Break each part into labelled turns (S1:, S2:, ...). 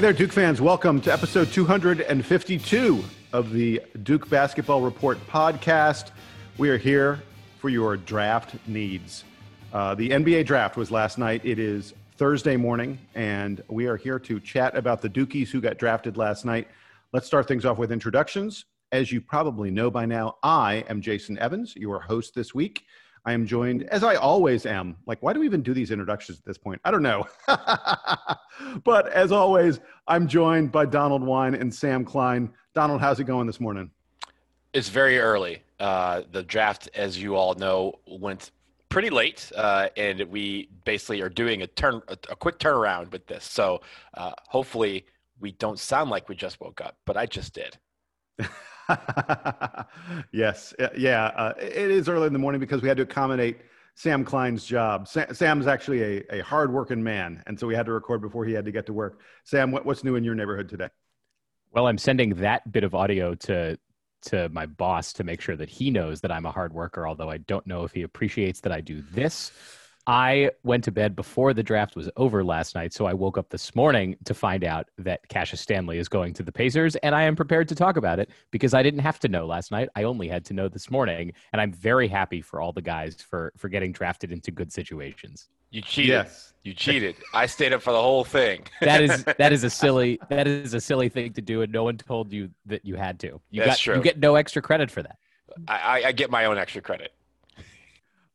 S1: Hey there, Duke fans. Welcome to episode 252 of the Duke Basketball Report podcast. We are here for your draft needs. Uh, the NBA draft was last night. It is Thursday morning, and we are here to chat about the Dukies who got drafted last night. Let's start things off with introductions. As you probably know by now, I am Jason Evans, your host this week. I am joined, as I always am. Like, why do we even do these introductions at this point? I don't know. but as always, I'm joined by Donald Wine and Sam Klein. Donald, how's it going this morning?
S2: It's very early. Uh, the draft, as you all know, went pretty late, uh, and we basically are doing a turn, a, a quick turnaround with this. So uh, hopefully, we don't sound like we just woke up, but I just did.
S1: yes, yeah, uh, it is early in the morning because we had to accommodate Sam Klein's job. Sam, Sam's actually a, a hardworking man, and so we had to record before he had to get to work. Sam, what, what's new in your neighborhood today?
S3: Well, I'm sending that bit of audio to to my boss to make sure that he knows that I'm a hard worker. Although I don't know if he appreciates that I do this I went to bed before the draft was over last night, so I woke up this morning to find out that Cassius Stanley is going to the Pacers, and I am prepared to talk about it because I didn't have to know last night. I only had to know this morning, and I'm very happy for all the guys for for getting drafted into good situations.
S2: You cheated. Yes. You cheated. I stayed up for the whole thing.
S3: that is that is a silly that is a silly thing to do, and no one told you that you had to. You
S2: That's
S3: got
S2: true.
S3: you get no extra credit for that.
S2: I, I get my own extra credit.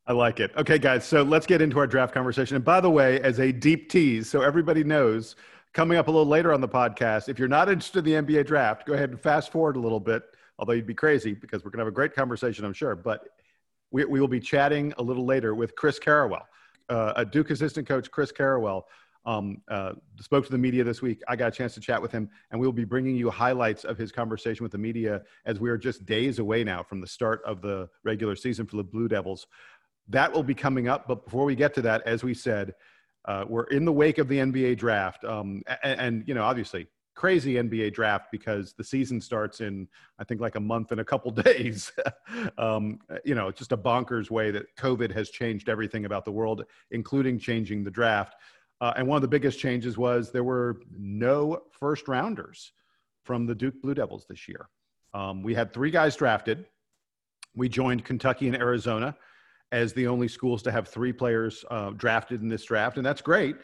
S1: I like it. Okay, guys, so let's get into our draft conversation. And by the way, as a deep tease, so everybody knows, coming up a little later on the podcast, if you're not interested in the NBA draft, go ahead and fast forward a little bit, although you'd be crazy because we're going to have a great conversation, I'm sure. But we, we will be chatting a little later with Chris Carrawell, uh, a Duke assistant coach, Chris Carrawell. Um, uh, spoke to the media this week. I got a chance to chat with him, and we will be bringing you highlights of his conversation with the media as we are just days away now from the start of the regular season for the Blue Devils. That will be coming up. But before we get to that, as we said, uh, we're in the wake of the NBA draft. Um, and, and, you know, obviously, crazy NBA draft because the season starts in, I think, like a month and a couple days. um, you know, just a bonkers way that COVID has changed everything about the world, including changing the draft. Uh, and one of the biggest changes was there were no first rounders from the Duke Blue Devils this year. Um, we had three guys drafted. We joined Kentucky and Arizona as the only schools to have three players uh, drafted in this draft, and that's great.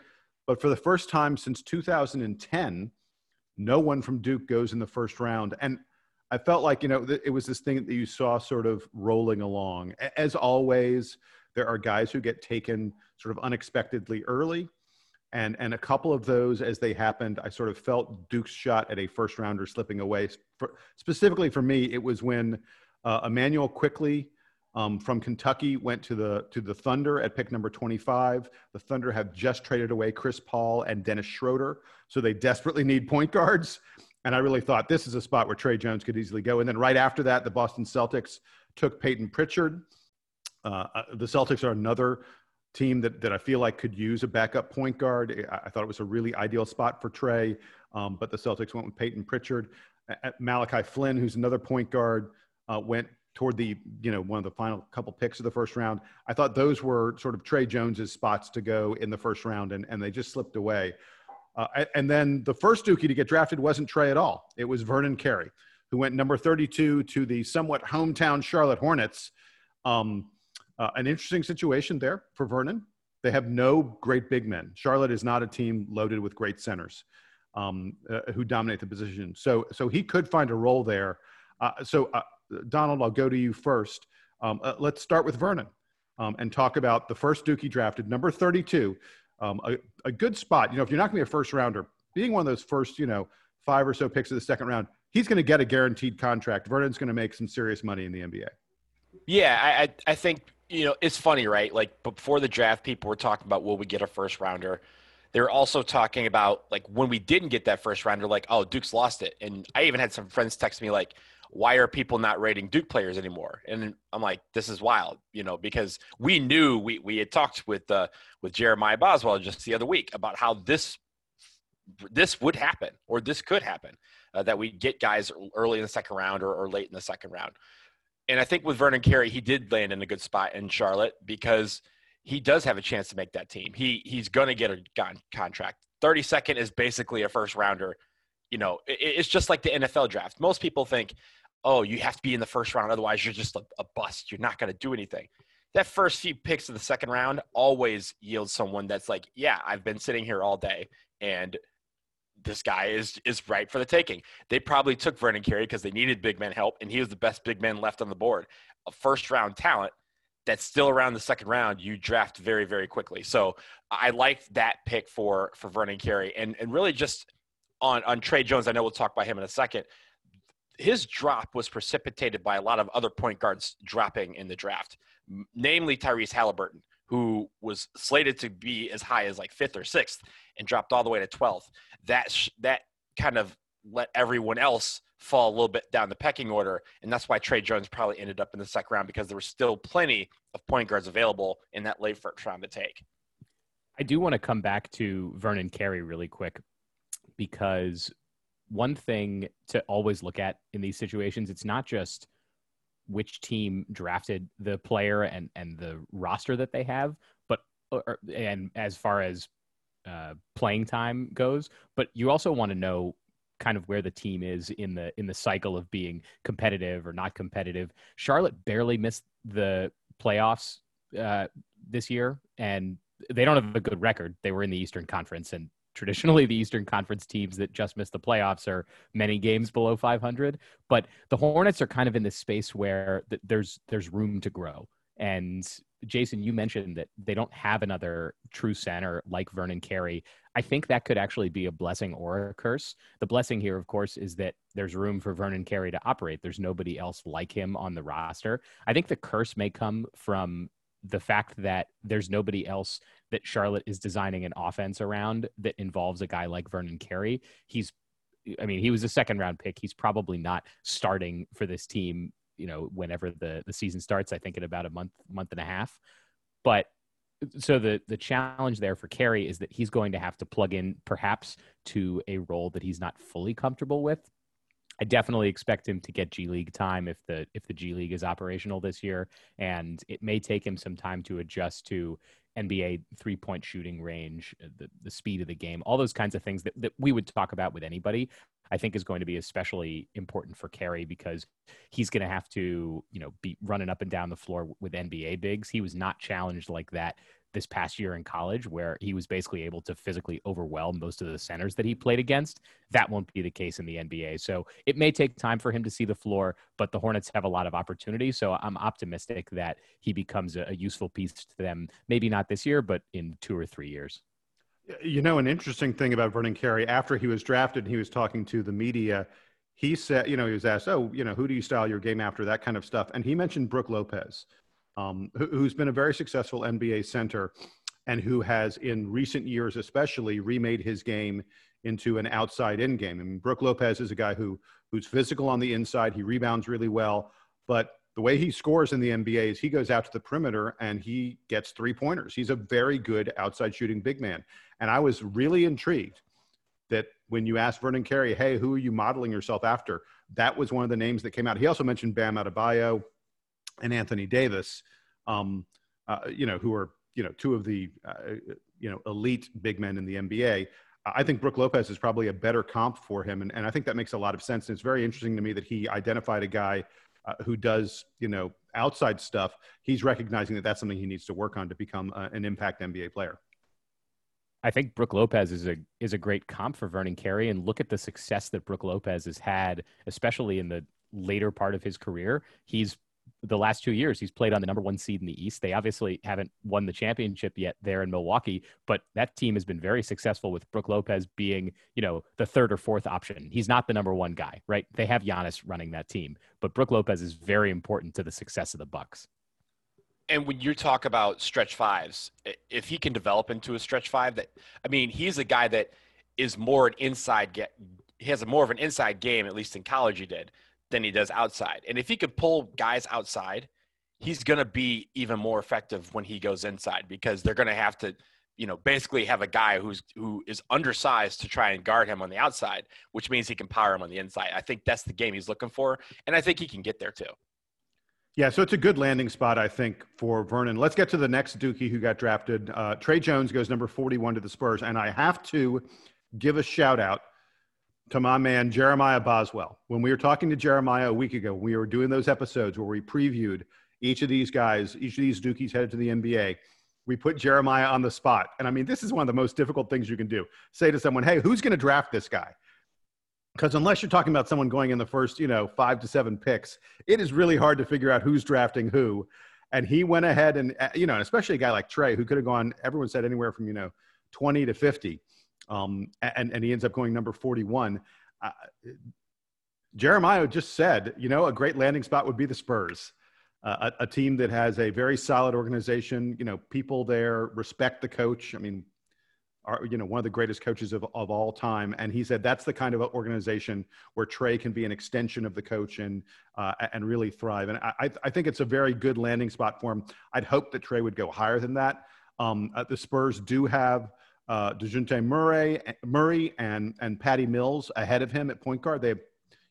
S1: But for the first time since 2010, no one from Duke goes in the first round. And I felt like, you know, it was this thing that you saw sort of rolling along. As always, there are guys who get taken sort of unexpectedly early. And, and a couple of those, as they happened, I sort of felt Duke's shot at a first rounder slipping away. For, specifically for me, it was when uh, Immanuel Quickley um, from Kentucky went to the to the Thunder at pick number 25. The Thunder have just traded away Chris Paul and Dennis Schroeder, so they desperately need point guards. And I really thought this is a spot where Tre Jones could easily go. And then right after that, the Boston Celtics took Payton Pritchard. Uh, uh the Celtics are another team that, that I feel like could use a backup point guard. I, I thought it was a really ideal spot for Tre, um, but the Celtics went with Payton Pritchard. Malachi Flynn, who's another point guard, uh, went toward the you know one of the final couple picks of the first round. I thought those were sort of Tre Jones's spots to go in the first round, and and they just slipped away. Uh, and then the first Dukie to get drafted wasn't Tre at all. It was Vernon Carey, who went number 32 to the somewhat hometown Charlotte Hornets. Um, uh, an interesting situation there for Vernon. They have no great big men. Charlotte is not a team loaded with great centers um, uh, who dominate the position. So, so he could find a role there. Uh, so uh, Donald, I'll go to you first. Um, uh, let's start with Vernon um, and talk about the first Dukie drafted, number 32. Um, a, a, good spot. You know, if you're not going to be a first rounder, being one of those first, you know, five or so picks of the second round, he's going to get a guaranteed contract. Vernon's going to make some serious money in the NBA.
S2: Yeah, I, I think, you know, it's funny, right? Like before the draft, people were talking about will we get a first rounder? They were also talking about like when we didn't get that first rounder, like, oh, Duke's lost it. And I even had some friends text me like, why are people not rating Duke players anymore? And I'm like, this is wild, you know, because we knew we we had talked with uh, with Jeremiah Boswell just the other week about how this this would happen or this could happen uh, that we get guys early in the second round or, or late in the second round. And I think with Vernon Carey, he did land in a good spot in Charlotte because he does have a chance to make that team. He he's going to get a contract 32nd is basically a first rounder. You know, it, it's just like the NFL draft. Most people think, oh, you have to be in the first round, otherwise you're just a, a bust. You're not going to do anything. That first few picks of the second round always yields someone that's like, yeah, I've been sitting here all day, and this guy is is right for the taking. They probably took Vernon Carey because they needed big man help, and he was the best big man left on the board. A first round talent that's still around the second round, you draft very, very quickly. So I liked that pick for for Vernon Carey, and and really just on on Tre Jones. I know we'll talk about him in a second. His drop was precipitated by a lot of other point guards dropping in the draft, namely Tyrese Haliburton, who was slated to be as high as like fifth or sixth and dropped all the way to twelfth. That sh- that kind of let everyone else fall a little bit down the pecking order. And that's why Tre Jones probably ended up in the second round because there were still plenty of point guards available in that late first round to take.
S3: I do want to come back to Vernon Carey really quick because one thing to always look at in these situations, it's not just which team drafted the player and, and the roster that they have, but or, and as far as uh, playing time goes, but you also want to know kind of where the team is in the in the cycle of being competitive or not competitive. Charlotte barely missed the playoffs uh, this year, and they don't have a good record. They were in the Eastern Conference, and traditionally the Eastern Conference teams that just missed the playoffs are many games below 500. But the Hornets are kind of in this space where th- there's there's room to grow, and Jason, you mentioned that they don't have another true center like Vernon Carey. I think that could actually be a blessing or a curse. The blessing here, of course, is that there's room for Vernon Carey to operate. There's nobody else like him on the roster. I think the curse may come from the fact that there's nobody else that Charlotte is designing an offense around that involves a guy like Vernon Carey. He's I mean, he was a second round pick. He's probably not starting for this team you know whenever the the season starts. I think in about a month month and a half. But so the the challenge there for Carey is that he's going to have to plug in perhaps to a role that he's not fully comfortable with. I definitely expect him to get G League time if the if the G League is operational this year, and it may take him some time to adjust to NBA three point shooting range, uh, the, the speed of the game, all those kinds of things that, that we would talk about with anybody. I think is going to be especially important for Carey because he's going to have to, you know, be running up and down the floor with NBA bigs. He was not challenged like that this past year in college, where he was basically able to physically overwhelm most of the centers that he played against. That won't be the case in the NBA. So it may take time for him to see the floor, but the Hornets have a lot of opportunity. So I'm optimistic that he becomes a, useful piece to them, maybe not this year, but in two or three years.
S1: You know, an interesting thing about Vernon Carey, after he was drafted, he was talking to the media. He said, you know, he was asked, oh, you know, who do you style your game after, that kind of stuff. And he mentioned Brook Lopez, um, who, has been a very successful NBA center and who has, in recent years especially, remade his game into an outside in game. I mean, Brook Lopez is a guy who who's physical on the inside. He rebounds really well, but the way he scores in the NBA is he goes out to the perimeter and he gets three pointers. He's a very good outside shooting big man. And I was really intrigued that when you asked Vernon Carey, hey, who are you modeling yourself after? That was one of the names that came out. He also mentioned Bam Adebayo and Anthony Davis, um, uh, you know, who are, you know, two of the, uh, you know, elite big men in the NBA. I think Brook Lopez is probably a better comp for him. And, and I think that makes a lot of sense. And it's very interesting to me that he identified a guy uh, who does, you know, outside stuff. He's recognizing that that's something he needs to work on to become uh, an impact NBA player.
S3: I think Brook Lopez is a is a great comp for Vernon Carey, and look at the success that Brook Lopez has had, especially in the later part of his career. He's the last two years he's played on the number one seed in the East. They obviously haven't won the championship yet there in Milwaukee, but that team has been very successful with Brook Lopez being, you know, the third or fourth option. He's not the number one guy, right? They have Giannis running that team, but Brook Lopez is very important to the success of the Bucks
S2: and when you talk about stretch fives, if he can develop into a stretch five, that I mean, he's a guy that is more an inside get. He has a more of an inside game, at least in college, he did than he does outside. And if he could pull guys outside, he's going to be even more effective when he goes inside because they're going to have to, you know, basically have a guy who's who is undersized to try and guard him on the outside, which means he can power him on the inside. I think that's the game he's looking for, and I think he can get there too.
S1: Yeah, so it's a good landing spot, I think, for Vernon. Let's get to the next Dukie who got drafted. Uh, Tre Jones goes number 41 to the Spurs. And I have to give a shout out to my man, Jeremiah Boswell. When we were talking to Jeremiah a week ago, we were doing those episodes where we previewed each of these guys, each of these Dukies headed to the NBA. We put Jeremiah on the spot. And I mean, this is one of the most difficult things you can do. Say to someone, hey, who's going to draft this guy? because unless you're talking about someone going in the first, you know, five to seven picks, it is really hard to figure out who's drafting who. And he went ahead and, uh, you know, and especially a guy like Tre, who could have gone, everyone said anywhere from, you know, 20 to 50. Um, and, and he ends up going number 41. Uh, Jeremiah just said, you know, a great landing spot would be the Spurs. Uh, a, a, team that has a very solid organization, you know, people there respect the coach. I mean, are, you know, one of the greatest coaches of, of all time. And he said that's the kind of organization where Tre can be an extension of the coach and, uh, and really thrive. And I, I think it's a very good landing spot for him. I'd hope that Tre would go higher than that. Um, uh, the Spurs do have uh, DeJounte Murray, Murray and, and Patty Mills ahead of him at point guard. They've,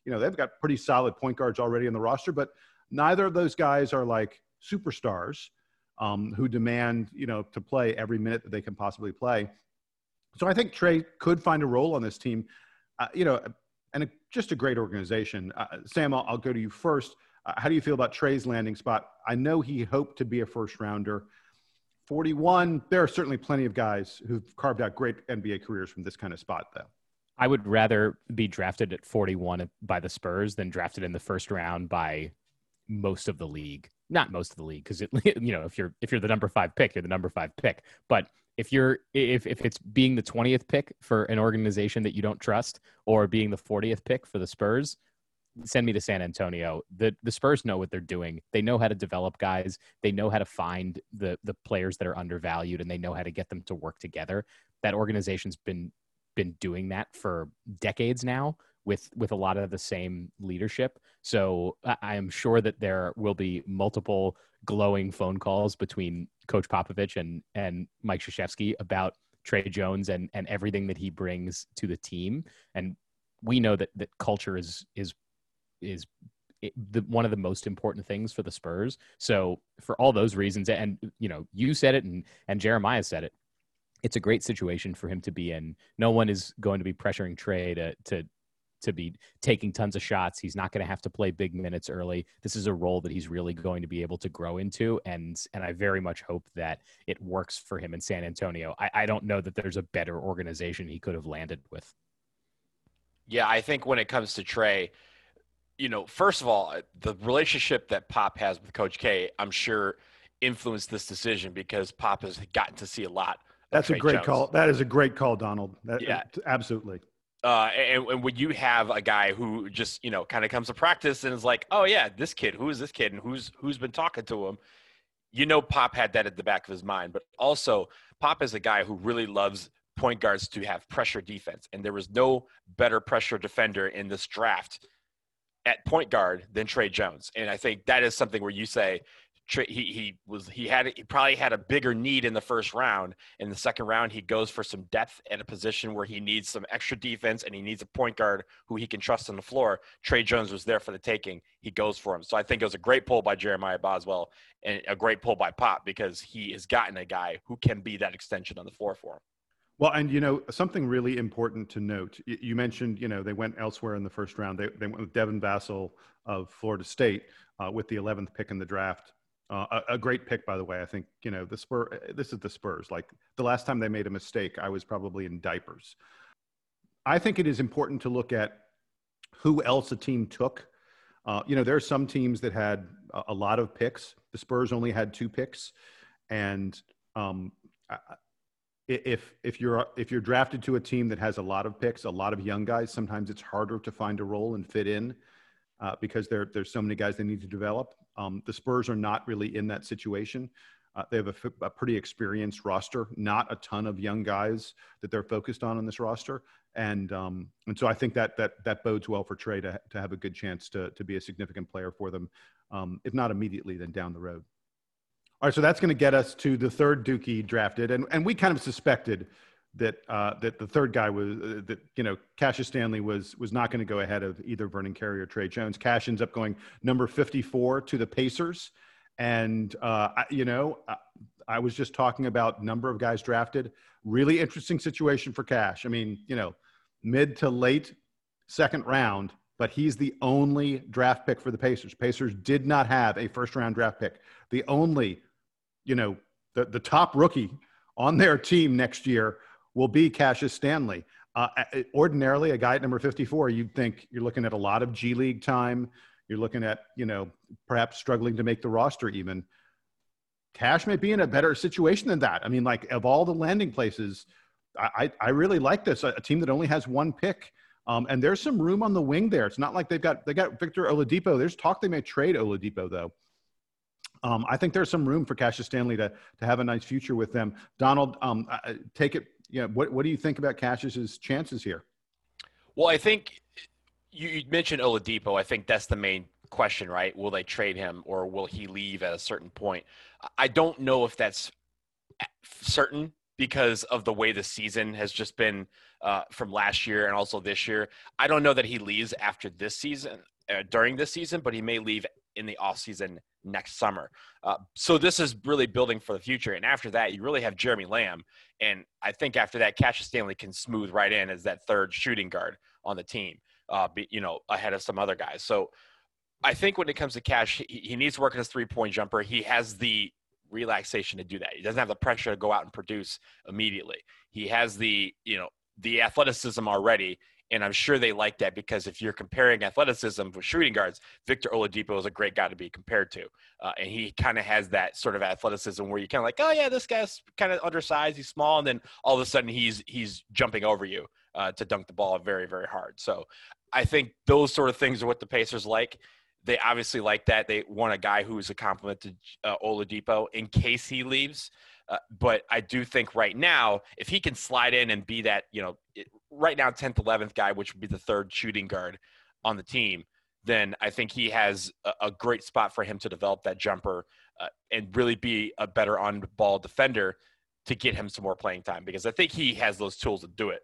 S1: you know, they've got pretty solid point guards already in the roster, but neither of those guys are like superstars um, who demand, you know, to play every minute that they can possibly play. So I think Tre could find a role on this team, uh, you know, and a, just a great organization. Uh, Sam, I'll, I'll, go to you first. Uh, how do you feel about Tre's landing spot? I know he hoped to be a first rounder. 41, there are certainly plenty of guys who've carved out great NBA careers from this kind of spot, though.
S3: I would rather be drafted at 41 by the Spurs than drafted in the first round by most of the league. Not most of the league, because you know if you're if you're the number five pick, you're the number five pick. But if you're if if it's being the 20th pick for an organization that you don't trust or being the 40th pick for the Spurs, send me to San Antonio. The the Spurs know what they're doing. They know how to develop guys. They know how to find the the players that are undervalued and they know how to get them to work together. That organization's been been doing that for decades now with with a lot of the same leadership. So I am sure that there will be multiple glowing phone calls between Coach Popovich and and Mike Krzyzewski about Tre Jones and and everything that he brings to the team. And we know that that culture is is is the, one of the most important things for the Spurs. So for all those reasons, and you know, you said it, and and Jeremiah said it. It's a great situation for him to be in. No one is going to be pressuring Tre to to to be taking tons of shots. He's not going to have to play big minutes early. This is a role that he's really going to be able to grow into, and and I very much hope that it works for him in San Antonio. I, I don't know that there's a better organization he could have landed with.
S2: Yeah, I think when it comes to Tre, you know, first of all, the relationship that Pop has with Coach K, I'm sure influenced this decision because Pop has gotten to see a lot.
S1: That's a great
S2: Jones.
S1: call. That is a great call, Donald. That, yeah, absolutely.
S2: Uh, and, and, when you have a guy who just you know kind of comes to practice and is like, oh yeah, this kid, who is this kid, and who's who's been talking to him, you know, Pop had that at the back of his mind. But also, Pop is a guy who really loves point guards to have pressure defense, and there was no better pressure defender in this draft at point guard than Tre Jones. And I think that is something where you say, he he was he had he probably had a bigger need in the first round. In the second round, he goes for some depth at a position where he needs some extra defense and he needs a point guard who he can trust on the floor. Tre Jones was there for the taking. He goes for him. So I think it was a great pull by Jeremiah Boswell and a great pull by Pop because he has gotten a guy who can be that extension on the floor for him.
S1: Well, and you know something really important to note. You mentioned you know they went elsewhere in the first round. They they went with Devin Vassell of Florida State uh, with the 11th pick in the draft. Uh, a, a, great pick, by the way. I think you know the Spur. Uh, this is the Spurs. Like the last time they made a mistake, I was probably in diapers. I think it is important to look at who else a team took. Uh, you know, there are some teams that had a, a, lot of picks. The Spurs only had two picks, and um, if if you're if you're drafted to a team that has a lot of picks, a lot of young guys, sometimes it's harder to find a role and fit in uh, because there, there's so many guys they need to develop. Um, the Spurs are not really in that situation. Uh, they have a, a, pretty experienced roster, not a ton of young guys that they're focused on in this roster, and um, and so I think that that that bodes well for Tre to to have a good chance to to be a significant player for them, um, if not immediately, then down the road. All right, so that's going to get us to the third Dukie drafted, and and we kind of suspected that uh, that the third guy was uh, that you know Cassius Stanley was was not going to go ahead of either Vernon Carey or Tre Jones. Cash ends up going number 54 to the Pacers, and uh, I, you know I, I was just talking about number of guys drafted. Really interesting situation for Cash. I mean, you know, mid to late second round, but he's the only draft pick for the Pacers. Pacers did not have a first round draft pick. The only, you know, the the top rookie on their team next year will be Cassius Stanley. Uh, ordinarily, a guy at number 54, you'd think you're looking at a lot of G League time. You're looking at, you know, perhaps struggling to make the roster even. Cash may be in a better situation than that. I mean, like, of all the landing places, I, I really like this. A, team that only has one pick. Um, and there's some room on the wing there. It's not like they've got they got Victor Oladipo. There's talk they may trade Oladipo though. Um, I think there's some room for Cassius Stanley to to have a nice future with them. Donald, um, take it you know, what, what do you think about Cassius's chances here?
S2: Well, I think you, you mentioned Oladipo. I think that's the main question, right? Will they trade him or will he leave at a certain point? I don't know if that's certain because of the way the season has just been uh, from last year and also this year. I don't know that he leaves after this season, uh, during this season, but he may leave in the off season next summer. Uh, so this is really building for the future. And after that, you really have Jeremy Lamb. And I think after that, Cassius Stanley can smooth right in as that third shooting guard on the team, uh, be, you know, ahead of some other guys. So I think when it comes to Cash, he, he needs to work on his three point jumper. He has the relaxation to do that. He doesn't have the pressure to go out and produce immediately. He has the, you know, the athleticism already and I'm sure they like that because if you're comparing athleticism with shooting guards, Victor Oladipo is a great guy to be compared to. Uh, and he kind of has that sort of athleticism where you kind of like, oh yeah, this guy's kind of undersized, he's small, and then all of a sudden he's he's jumping over you uh, to dunk the ball very very hard. So I think those sort of things are what the Pacers like. They obviously like that. They want a guy who's a complement to uh, Oladipo in case he leaves. Uh, but I do think right now, if he can slide in and be that, you know, right now 10th 11th guy which would be the third shooting guard on the team then i think he has a, a great spot for him to develop that jumper uh, and really be a better on ball defender to get him some more playing time because i think he has those tools to do it.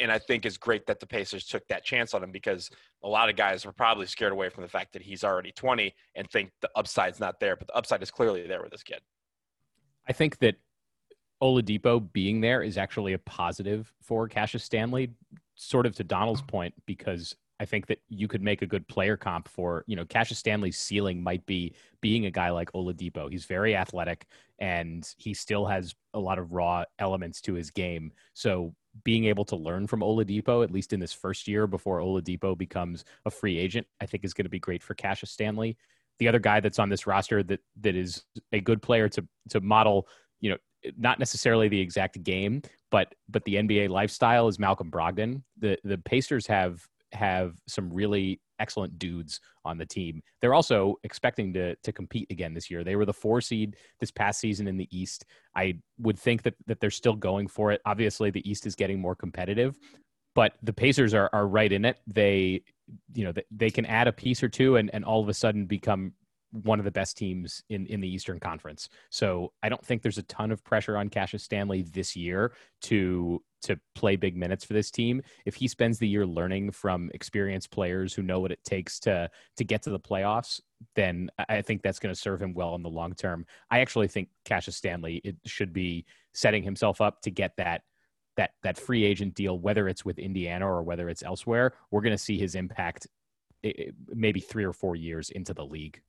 S2: And i think it's great that the pacers took that chance on him because a lot of guys were probably scared away from the fact that he's already 20 and think the upside's not there but the upside is clearly there with this kid.
S3: I think that Oladipo being there is actually a positive for Cassius Stanley, sort of to Donald's point, because I think that you could make a good player comp for, you know, Cassius Stanley's ceiling might be being a guy like Oladipo. He's very athletic and he still has a lot of raw elements to his game. So being able to learn from Oladipo, at least in this first year before Oladipo becomes a free agent, I think is going to be great for Cassius Stanley. The other guy that's on this roster that that is a good player to to model, you know, not necessarily the exact game, but but the NBA lifestyle is Malcolm Brogdon. The the Pacers have have some really excellent dudes on the team. They're also expecting to to compete again this year. They were the four seed this past season in the East. I would think that that they're still going for it. Obviously, the East is getting more competitive, but the Pacers are are right in it. They you know they, they can add a piece or two and and all of a sudden become one of the best teams in, in the Eastern Conference. So I don't think there's a ton of pressure on Cassius Stanley this year to to play big minutes for this team. If he spends the year learning from experienced players who know what it takes to to get to the playoffs, then I think that's going to serve him well in the long term. I actually think Cassius Stanley it should be setting himself up to get that that that free agent deal, whether it's with Indiana or whether it's elsewhere. We're going to see his impact eh, eh, maybe three or four years into the league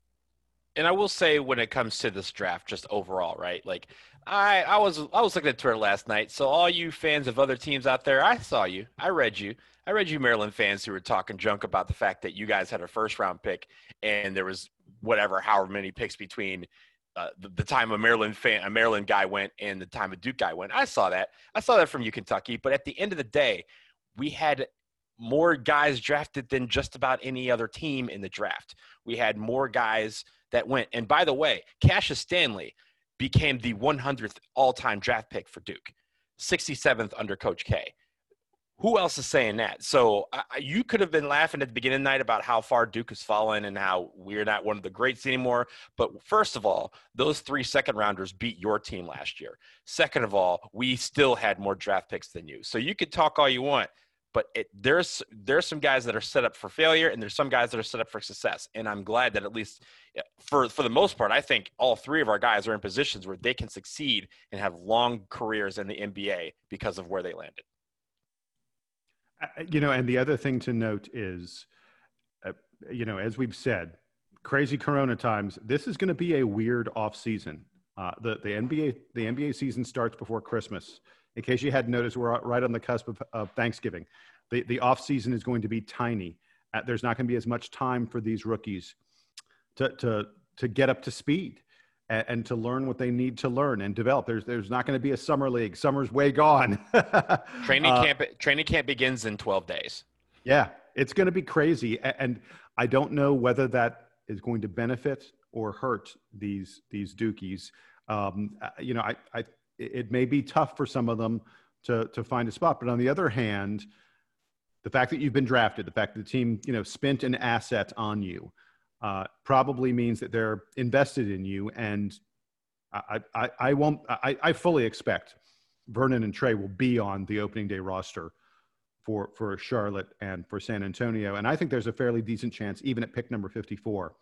S2: and I will say when it comes to this draft, just overall, right? Like I, I was I was looking at Twitter last night. So all you fans of other teams out there, I saw you. I read you. I read you Maryland fans who were talking junk about the fact that you guys had a first round pick and there was whatever, however many picks between uh, the, the, time a Maryland fan, a Maryland guy went and the time a Duke guy went. I saw that. I saw that from you, Kentucky. But at the end of the day, we had more guys drafted than just about any other team in the draft. We had more guys – that went. And by the way, Cassius Stanley became the 100th all-time draft pick for Duke, 67th under Coach K. who else is saying that? So uh, you could have been laughing at the beginning of the night about how far Duke has fallen and how we're not one of the greats anymore. But first of all, those three second rounders beat your team last year. Second of all, we still had more draft picks than you. So you could talk all you want, but it, there's there's some guys that are set up for failure and there's some guys that are set up for success. And I'm glad that at least for for the most part, I think all three of our guys are in positions where they can succeed and have long careers in the NBA because of where they landed.
S1: You know, and the other thing to note is, uh, you know, as we've said, crazy Corona times. This is going to be a weird off season. Uh, the the NBA the NBA season starts before Christmas. In case you hadn't noticed, we're right on the cusp of, of Thanksgiving. The the off season is going to be tiny. Uh, there's not going to be as much time for these rookies to to to get up to speed and, and, to learn what they need to learn and develop. There's there's not going to be a summer league. Summer's way gone.
S2: training uh, camp training camp begins in 12 days.
S1: Yeah, it's going to be crazy, and I don't know whether that is going to benefit or hurt these these Dukies. Um, uh, you know, I, I it may be tough for some of them to to find a spot, but on the other hand, the fact that you've been drafted, the fact that the team you know spent an asset on you, uh, probably means that they're invested in you. And I, I, I won't, I, I fully expect Vernon and Tre will be on the opening day roster for, for Charlotte and for San Antonio. And I think there's a fairly decent chance, even at pick number 54,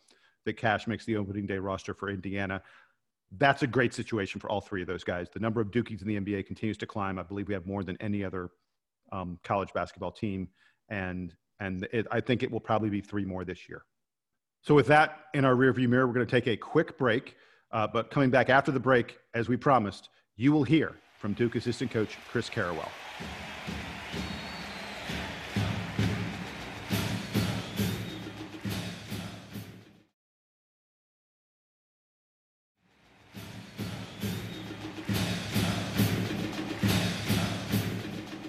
S1: that Cash makes the opening day roster for Indiana. That's a great situation for all three of those guys. The number of Dukies in the NBA continues to climb. I believe we have more than any other um, college basketball team. And, and it, I think it will probably be three more this year. So, with that in our rearview mirror, we're going to take a quick break. Uh, but coming back after the break, as we promised, you will hear from Duke assistant coach Chris Carrawell.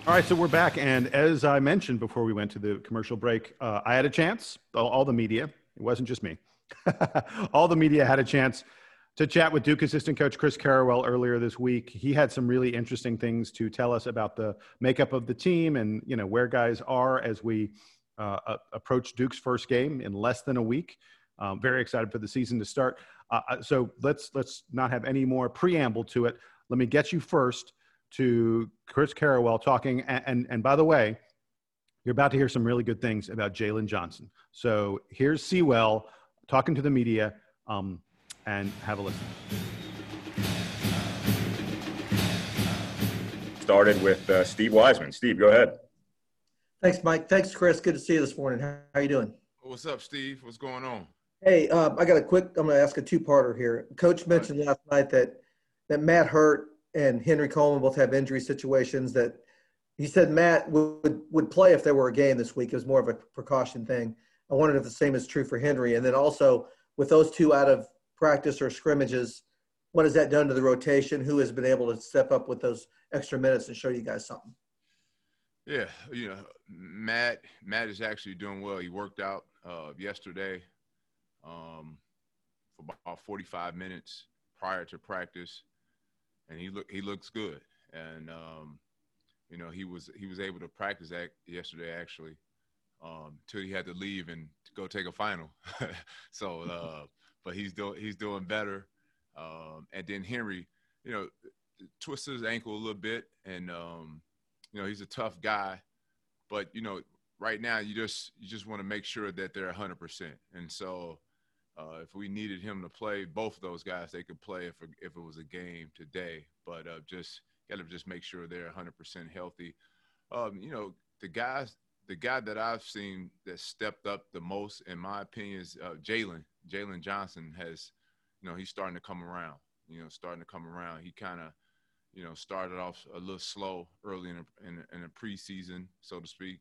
S1: All right, so we're back, and as I mentioned before we went to the commercial break, uh, I had a chance. All, all the media, it wasn't just me. All the media had a chance to chat with Duke assistant coach Chris Carrawell earlier this week. He had some really interesting things to tell us about the makeup of the team and you know where guys are as we uh, approach Duke's first game in less than a week. Um, very excited for the season to start. Uh, uh, so let's let's not have any more preamble to it. Let me get you first to Chris Carrawell talking. And, and, and by the way, you're about to hear some really good things about Jalen Johnson. So here's Sewell talking to the media, um, and have a listen.
S4: Started with uh, Steve Wiseman. Steve, go ahead.
S5: Thanks, Mike. Thanks, Chris. Good to see you this morning. How are you doing?
S6: What's up, Steve? What's going on?
S5: Hey, um, I got a quick. I'm going to ask a two-parter here. Coach mentioned last night that that Matt Hurt and Henry Coleman both have injury situations that he said Matt would would play if there were a game this week. It was more of a precaution thing. I wondered if the same is true for Henry. And then also with those two out of practice or scrimmages, what has that done to the rotation? Who has been able to step up with those extra minutes and show you guys something?
S6: Yeah, you know, Matt Matt is actually doing well. He worked out uh, yesterday um, for about 45 minutes prior to practice, and he look he looks good. And um, you know, he was he was able to practice that yesterday actually, um, till he had to leave and to go take a final. so, uh, but he's doing he's doing better. Um, and then Henry, you know, twisted his ankle a little bit, and um, you know he's a tough guy, but you know right now you just you just want to make sure that they're 100%. And so uh, if we needed him to play, both of those guys they could play if if it was a game today. But uh, just got to just make sure they're 100% healthy. Um, you know, the guys, the guy that I've seen that stepped up the most, in my opinion, is uh, Jalen. Jalen Johnson has, you know, he's starting to come around. You know, starting to come around. He kind of, you know, started off a little slow early in a, in, in preseason, so to speak.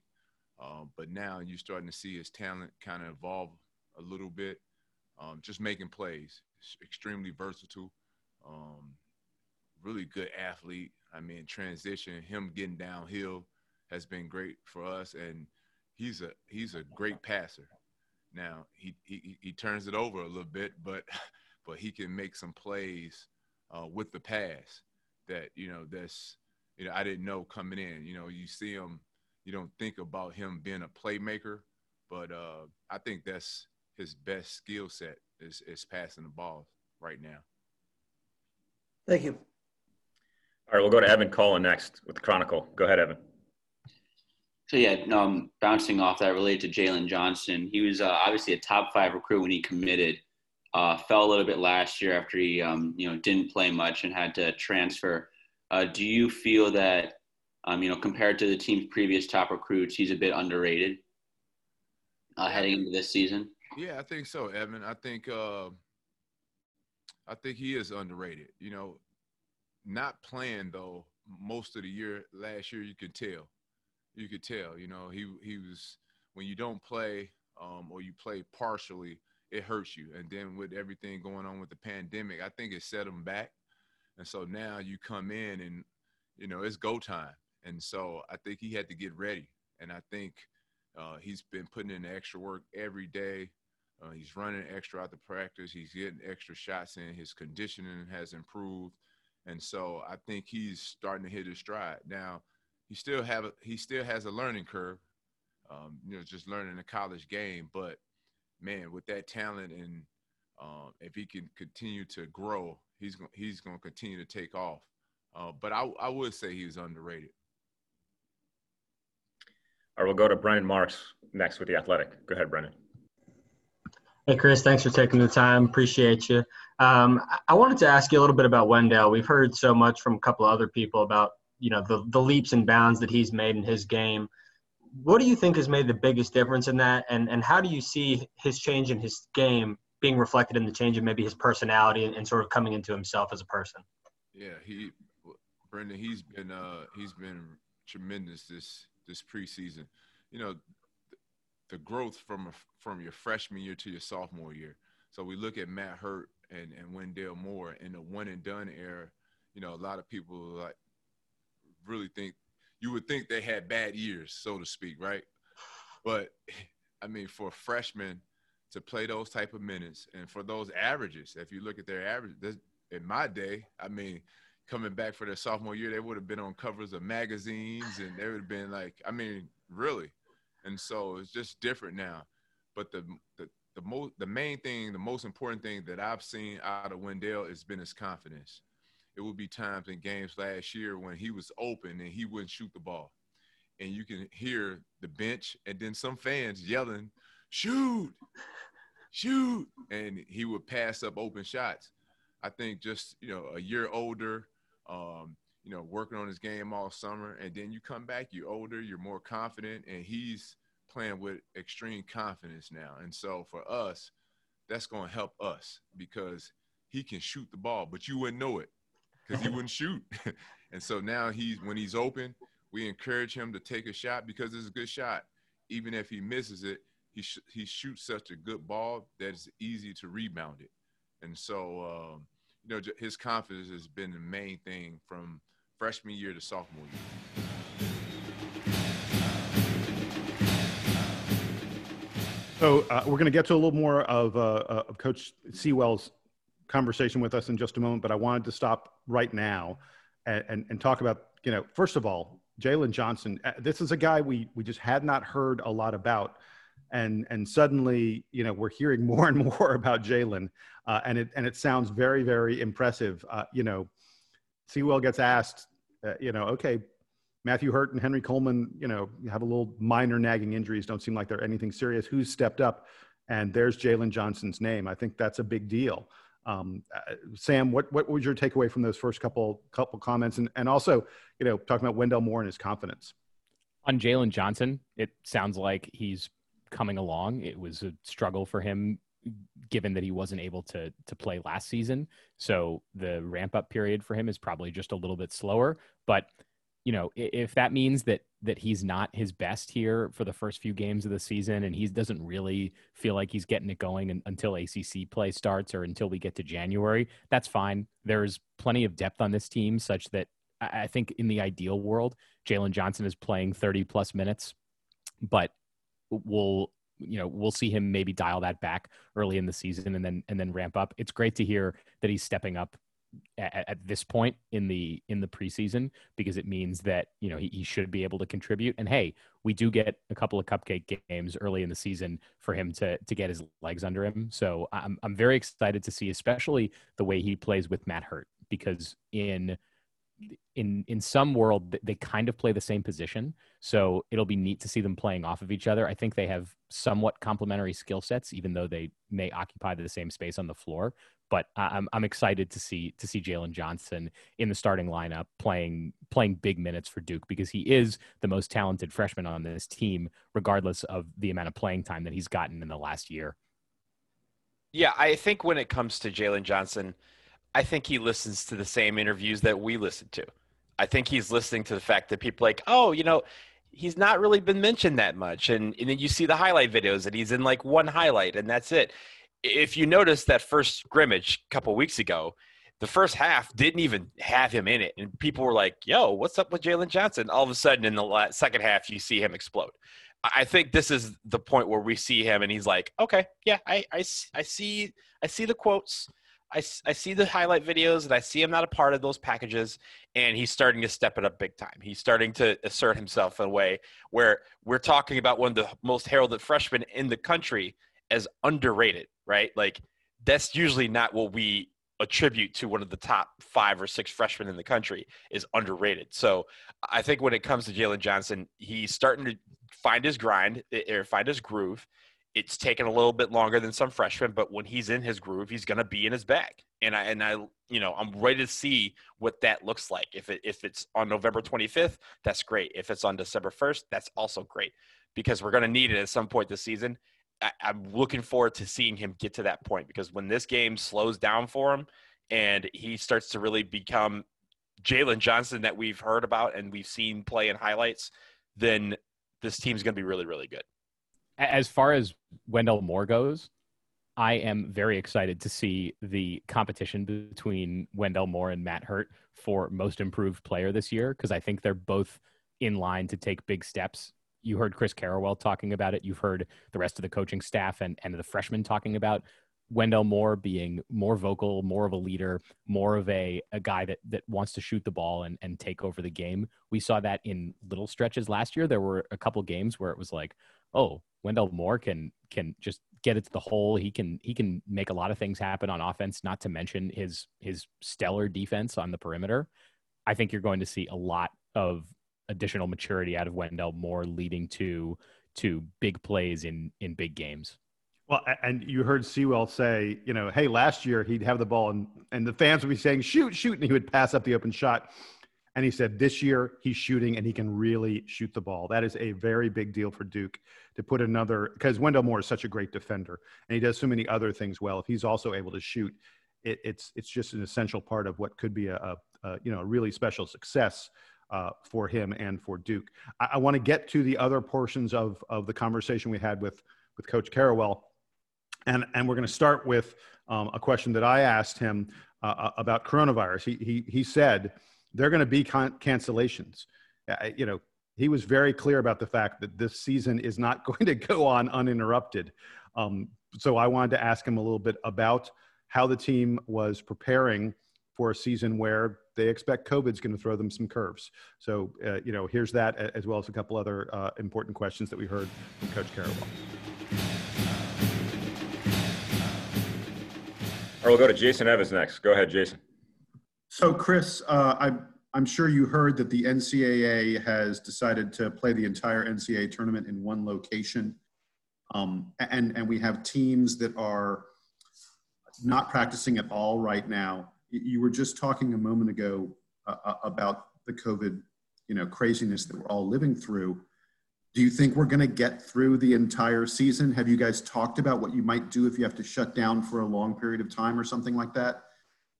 S6: Um, but now you're starting to see his talent kind of evolve a little bit. Um, just making plays, extremely versatile. Um, really good athlete. I mean, transition, him getting downhill has been great for us, and he's a he's a great passer. Now he he, he turns it over a little bit, but but he can make some plays uh, with the pass that you know that's you know I didn't know coming in. You know, you see him, you don't think about him being a playmaker, but uh, I think that's his best skill set is is passing the ball right now.
S5: Thank you.
S4: All right, we'll go to Evan Cullen next with the Chronicle. Go ahead, Evan.
S7: So yeah, um, bouncing off that related to Jalen Johnson, he was uh, obviously a top five recruit when he committed. Uh, fell a little bit last year after he, um, you know, didn't play much and had to transfer. Uh, do you feel that, um, you know, compared to the team's previous top recruits, he's a bit underrated uh, heading into this season?
S6: Yeah, I think so, Evan. I think uh, I think he is underrated. You know, not playing though most of the year last year, you could tell. You could tell. You know, he he was when you don't play um, or you play partially, it hurts you. And then with everything going on with the pandemic, I think it set him back. And so now you come in and you know it's go time. And so I think he had to get ready. And I think uh, he's been putting in extra work every day. Uh, he's running extra out the practice. He's getting extra shots in. His conditioning has improved, and so I think he's starting to hit his stride. Now, he still have a, he still has a learning curve, um, you know, just learning the college game. But man, with that talent and um, if he can continue to grow, he's going he's going to continue to take off. Uh, but I, I would say he was underrated.
S4: All right, we'll go to Brendan Marks next with the Athletic. Go ahead, Brendan.
S8: Hey, Chris, thanks for taking the time. Appreciate you. Um, I wanted to ask you a little bit about Wendell. We've heard so much from a couple of other people about, you know, the, the leaps and bounds that he's made in his game. What do you think has made the biggest difference in that? And, and how do you see his change in his game being reflected in the change in maybe his personality and, and sort of coming into himself as a person?
S6: Yeah, he, Brendan, he's been, uh, he's been tremendous this, this preseason. You know, the growth from from your freshman year to your sophomore year. So we look at Matt Hurt and, and Wendell Moore in the one and done era. You know, a lot of people like really think you would think they had bad years, so to speak, right? But I mean, for freshmen to play those type of minutes and for those averages, if you look at their averages, in my day, I mean, coming back for their sophomore year, they would have been on covers of magazines and they would have been like, I mean, really, and so it's just different now. But the the the most the main thing, the most important thing that I've seen out of Wendell has been his confidence. It would be times in games last year when he was open and he wouldn't shoot the ball, and you can hear the bench and then some fans yelling, "Shoot, shoot!" and he would pass up open shots. I think just you know a year older, um, you know, working on his game all summer, and then you come back, you're older, you're more confident, and he's playing with extreme confidence now. And so for us, that's going to help us because he can shoot the ball, but you wouldn't know it because he wouldn't shoot. and so now he's when he's open, we encourage him to take a shot because it's a good shot. Even if he misses it, he sh- he shoots such a good ball that it's easy to rebound it. And so, um, you know, his confidence has been the main thing from freshman year to sophomore year.
S1: So uh, we're going to get to a little more of, uh, uh, of Coach Sewell's conversation with us in just a moment, but I wanted to stop right now and, and, and talk about, you know, first of all, Jalen Johnson. Uh, this is a guy we, we just had not heard a lot about. And, and suddenly, you know, we're hearing more and more about Jalen, uh, and it and it sounds very very impressive. Uh, you know, Sewell gets asked, uh, you know, okay, Matthew Hurt and Henry Coleman, you know, have a little minor nagging injuries, don't seem like they're anything serious. Who's stepped up? And there's Jalen Johnson's name. I think that's a big deal. Um, uh, Sam, what, what was your takeaway from those first couple couple comments? And, and also, you know, talking about Wendell Moore and his confidence.
S3: On Jalen Johnson, it sounds like he's coming along. It was a struggle for him given that he wasn't able to to play last season. So the ramp up period for him is probably just a little bit slower. But you know, if that means that that he's not his best here for the first few games of the season, and he doesn't really feel like he's getting it going until ACC play starts or until we get to January, that's fine. There's plenty of depth on this team, such that I think in the ideal world, Jalen Johnson is playing 30 plus minutes, but we'll you know we'll see him maybe dial that back early in the season and then and then ramp up. It's great to hear that he's stepping up at, at, this point in the in the preseason because it means that you know he, he should be able to contribute. And hey, we do get a couple of cupcake games early in the season for him to to get his legs under him. So I'm I'm very excited to see, especially the way he plays with Matt Hurt because in in in some world they kind of play the same position. So it'll be neat to see them playing off of each other. I think they have somewhat complementary skill sets even though they may occupy the same space on the floor. But I'm I'm excited to see to see Jalen Johnson in the starting lineup playing playing big minutes for Duke because he is the most talented freshman on this team, regardless of the amount of playing time that he's gotten in the last year.
S2: Yeah, I think when it comes to Jalen Johnson, I think he listens to the same interviews that we listen to. I think he's listening to the fact that people like, oh, you know, he's not really been mentioned that much, and and then you see the highlight videos and he's in like one highlight and that's it if you notice that first scrimmage a couple weeks ago, the first half didn't even have him in it, and people were like, "Yo, what's up with Jalen Johnson?" All of a sudden, in the second half, you see him explode. I think this is the point where we see him, and he's like, "Okay, yeah, I, I, I see, I see the quotes." I, I see the highlight videos and I see him not a part of those packages, and he's starting to step it up big time. He's starting to assert himself in a way where we're talking about one of the most heralded freshmen in the country as underrated right? Like that's usually not what we attribute to one of the top five or six freshmen in the country is underrated. So I think when it comes to Jalen Johnson, he's starting to find his grind eh, or find his groove. It's taken a little bit longer than some freshmen, but when he's in his groove, he's going to be in his bag. And I and I, you know, I'm ready to see what that looks like. If it if it's on November 25th, that's great. If it's on December 1st, that's also great because we're going to need it at some point this season. I, am looking forward to seeing him get to that point because when this game slows down for him and he starts to really become Jalen Johnson that we've heard about and we've seen play in highlights, then this team's going to be really, really good.
S3: As far as Wendell Moore goes, I am very excited to see the competition between Wendell Moore and Matt Hurt for most improved player this year because I think they're both in line to take big steps you heard Chris Carrawell talking about it. You've heard the rest of the coaching staff and, and the freshmen talking about Wendell Moore being more vocal, more of a leader, more of a, a guy that, that wants to shoot the ball and, and take over the game. We saw that in little stretches last year. There were a couple games where it was like, oh, Wendell Moore can can just get it to the hole. He can he can make a lot of things happen on offense, not to mention his his stellar defense on the perimeter. I think you're going to see a lot of additional maturity out of Wendell Moore, leading to to big plays in in big games.
S1: Well, and you heard Sewell say, you know, hey, last year he'd have the ball and and the fans would be saying, shoot, shoot, and he would pass up the open shot. And he said, this year he's shooting and he can really shoot the ball. That is a very big deal for Duke to put another because Wendell Moore is such a great defender and he does so many other things well. If he's also able to shoot, it, it's it's just an essential part of what could be a, a, a you know a really special success uh, for him and for Duke. I, I want to get to the other portions of, of the conversation we had with, with Coach Carrawell. And, and we're going to start with um, a question that I asked him uh, uh about coronavirus. He, he, he said there are going to be con- cancellations. Uh, you know, he was very clear about the fact that this season is not going to go on uninterrupted. Um, so I wanted to ask him a little bit about how the team was preparing for a season where they expect COVID's going to throw them some curves. So, uh, you know, here's that as well as a couple other uh, important questions that we heard from Coach Carrawell.
S4: All right, we'll go to Jason Evans next. Go ahead, Jason.
S9: So, Chris, uh, I'm, I'm sure you heard that the NCAA has decided to play the entire NCAA tournament in one location. Um, and, and we have teams that are not practicing at all right now you were just talking a moment ago uh, uh, about the COVID, you know, craziness that we're all living through. Do you think we're going to get through the entire season? Have you guys talked about what you might do if you have to shut down for a long period of time or something like that?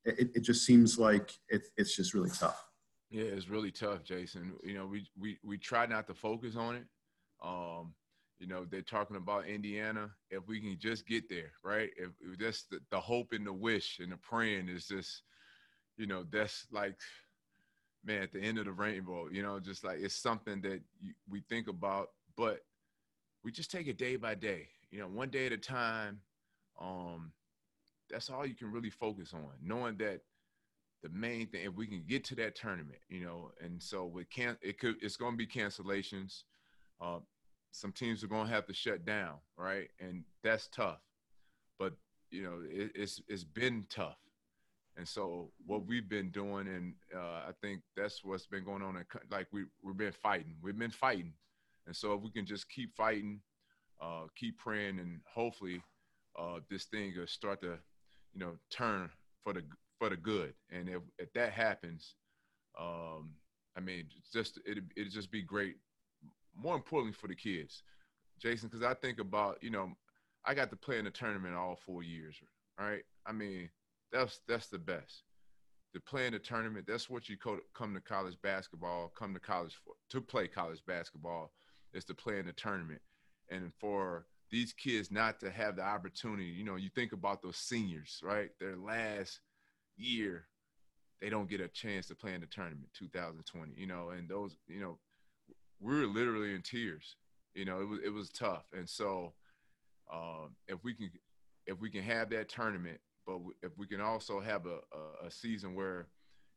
S9: It, it just seems like it, it's just really tough.
S6: Yeah, it's really tough, Jason. You know, we we we try not to focus on it. Um, you know, they're talking about Indiana. If we can just get there, right? If, if that's the, the hope and the wish and the praying is just, you know, that's like, man, at the end of the rainbow, you know, just like it's something that you, we think about, but we just take it day by day, you know, one day at a time. Um, that's all you can really focus on, knowing that the main thing if we can get to that tournament, you know, and so with can it could it's going to be cancellations. Uh, some teams are going to have to shut down, right? And that's tough. But you know, it, it's it's been tough. And so what we've been doing, and uh, I think that's what's been going on. In, like we we've been fighting, we've been fighting, and so if we can just keep fighting, uh, keep praying, and hopefully uh, this thing will start to, you know, turn for the for the good. And if if that happens, um, I mean, just it it'd just be great. More importantly for the kids, Jason, because I think about you know, I got to play in the tournament all four years, right? I mean that's that's the best. To play in the tournament, that's what you come to college basketball, come to college for to play college basketball is to play in the tournament. And for these kids not to have the opportunity, you know, you think about those seniors, right? Their last year, they don't get a chance to play in the tournament 2020, you know, and those, you know, we were literally in tears. You know, it was it was tough. And so um, if we can if we can have that tournament but if we can also have a, a, a season where,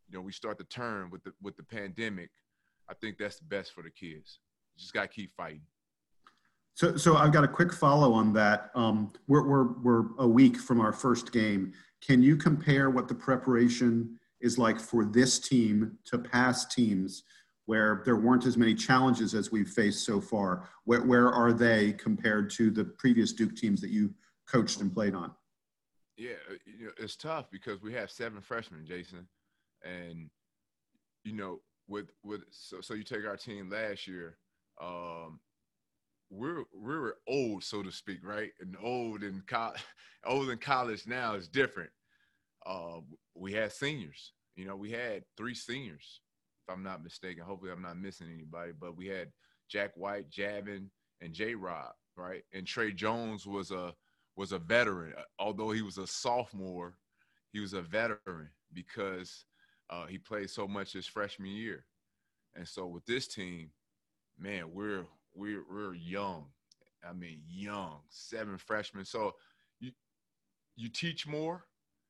S6: you know, we start to turn with the with the pandemic, I think that's the best for the kids. You just got to keep fighting.
S9: So, so I've got a quick follow on that. Um, we're, we're, we're a week from our first game. Can you compare what the preparation is like for this team to past teams where there weren't as many challenges as we've faced so far? Where, where are they compared to the previous Duke teams that you coached and played on?
S6: Yeah, uh, you know, it's tough because we have seven freshmen, Jason, and you know, with with so so you take our team last year, um, we're we're old, so to speak, right? And old in co- old in college now is different. Uh, we had seniors, you know, we had three seniors, if I'm not mistaken. Hopefully, I'm not missing anybody, but we had Jack White, Javin, and J. Rob, right? And Tre Jones was a was a veteran. Uh, although he was a sophomore, he was a veteran because uh, he played so much his freshman year. And so with this team, man, we're we're we're young. I mean, young, seven freshmen. So you you teach more.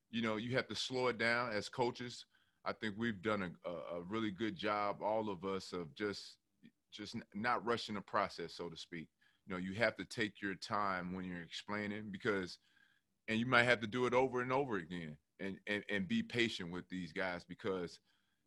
S6: You know, you have to slow it down as coaches. I think we've done a, a really good job, all of us, of just just not rushing the process, so to speak you know you have to take your time when you're explaining because and you might have to do it over and over again and and, and be patient with these guys because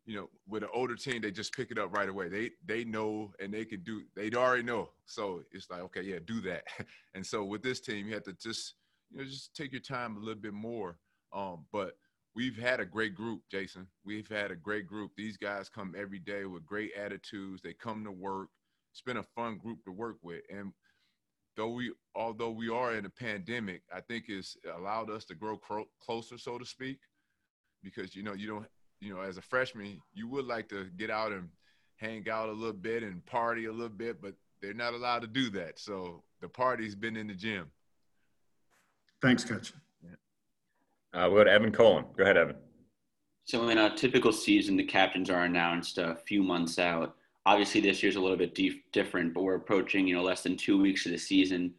S6: you know with an older team they just pick it up right away. They they know and they can do they already know. So it's like okay yeah do that. And so with this team you have to just you know just take your time a little bit more. Um but we've had a great group jason. We've had a great group. These guys come every day with great attitudes. They come to work. It's been a fun group to work with. And though we although we are in a pandemic, I think it's allowed us to grow cro- closer, so to speak, because you know you don't you know as a freshman you would like to get out and hang out a little bit and party a little bit, but they're not allowed to do that. So the party's been in the gym.
S9: Thanks, Coach.
S4: Uh, we'll go to Evan Cohen. Go ahead, Evan.
S7: So in a typical season, the captains are announced a few months out obviously this year's a little bit different, but we're approaching you know less than two weeks of the season.